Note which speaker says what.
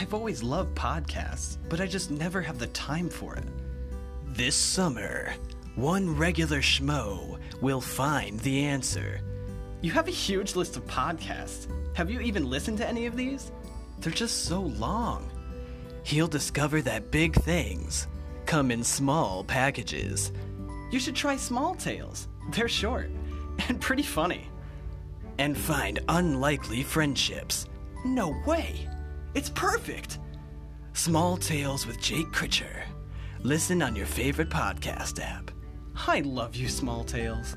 Speaker 1: I've always loved podcasts, but I just never have the time for it.
Speaker 2: This summer, one regular schmo will find the answer.
Speaker 1: You have a huge list of podcasts. Have you even listened to any of these? They're just so long.
Speaker 2: He'll discover that big things come in small packages.
Speaker 1: You should try Small Tales. They're short and pretty funny.
Speaker 2: And find unlikely friendships.
Speaker 1: No way! It's perfect!
Speaker 2: Small Tales with Jake Critcher. Listen on your favorite podcast app.
Speaker 1: I love you, Small Tales.